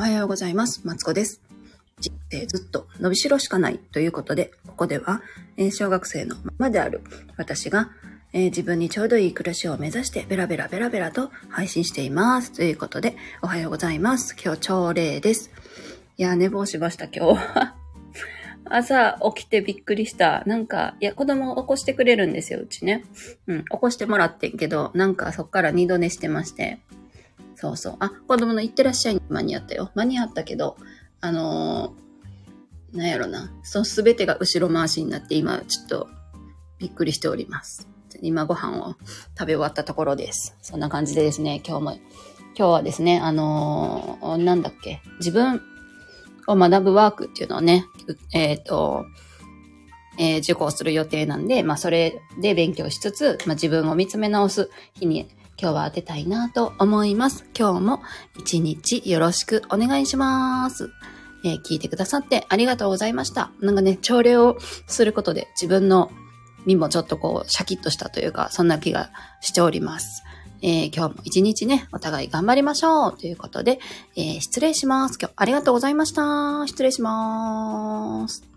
おはようございます。マツコです。人生ずっと伸びしろしかないということで、ここでは、え小学生のままである私が、え自分にちょうどいい暮らしを目指してベラベラベラベラと配信しています。ということで、おはようございます。今日朝礼です。いや、寝坊しました、今日。朝起きてびっくりした。なんか、いや、子供を起こしてくれるんですよ、うちね。うん、起こしてもらってんけど、なんかそっから二度寝してまして。そうそう。あ、子供の行ってらっしゃいに間に合ったよ。間に合ったけど、あのー、なんやろな。そのすべてが後ろ回しになって、今ちょっとびっくりしております。今ご飯を食べ終わったところです。そんな感じでですね、今日も、今日はですね、あのーなんだっけ、自分を学ぶワークっていうのをね、えっ、と、えー受講する予定なんで、まあそれで勉強しつつ、まあ自分を見つめ直す日に今日は当てたいなと思います。今日も一日よろしくお願いします。えー聞いてくださってありがとうございました。なんかね、朝礼をすることで自分の身もちょっとこうシャキッとしたというか、そんな気がしております。えー今日も一日ね、お互い頑張りましょうということで、えー失礼します。今日ありがとうございました。失礼します。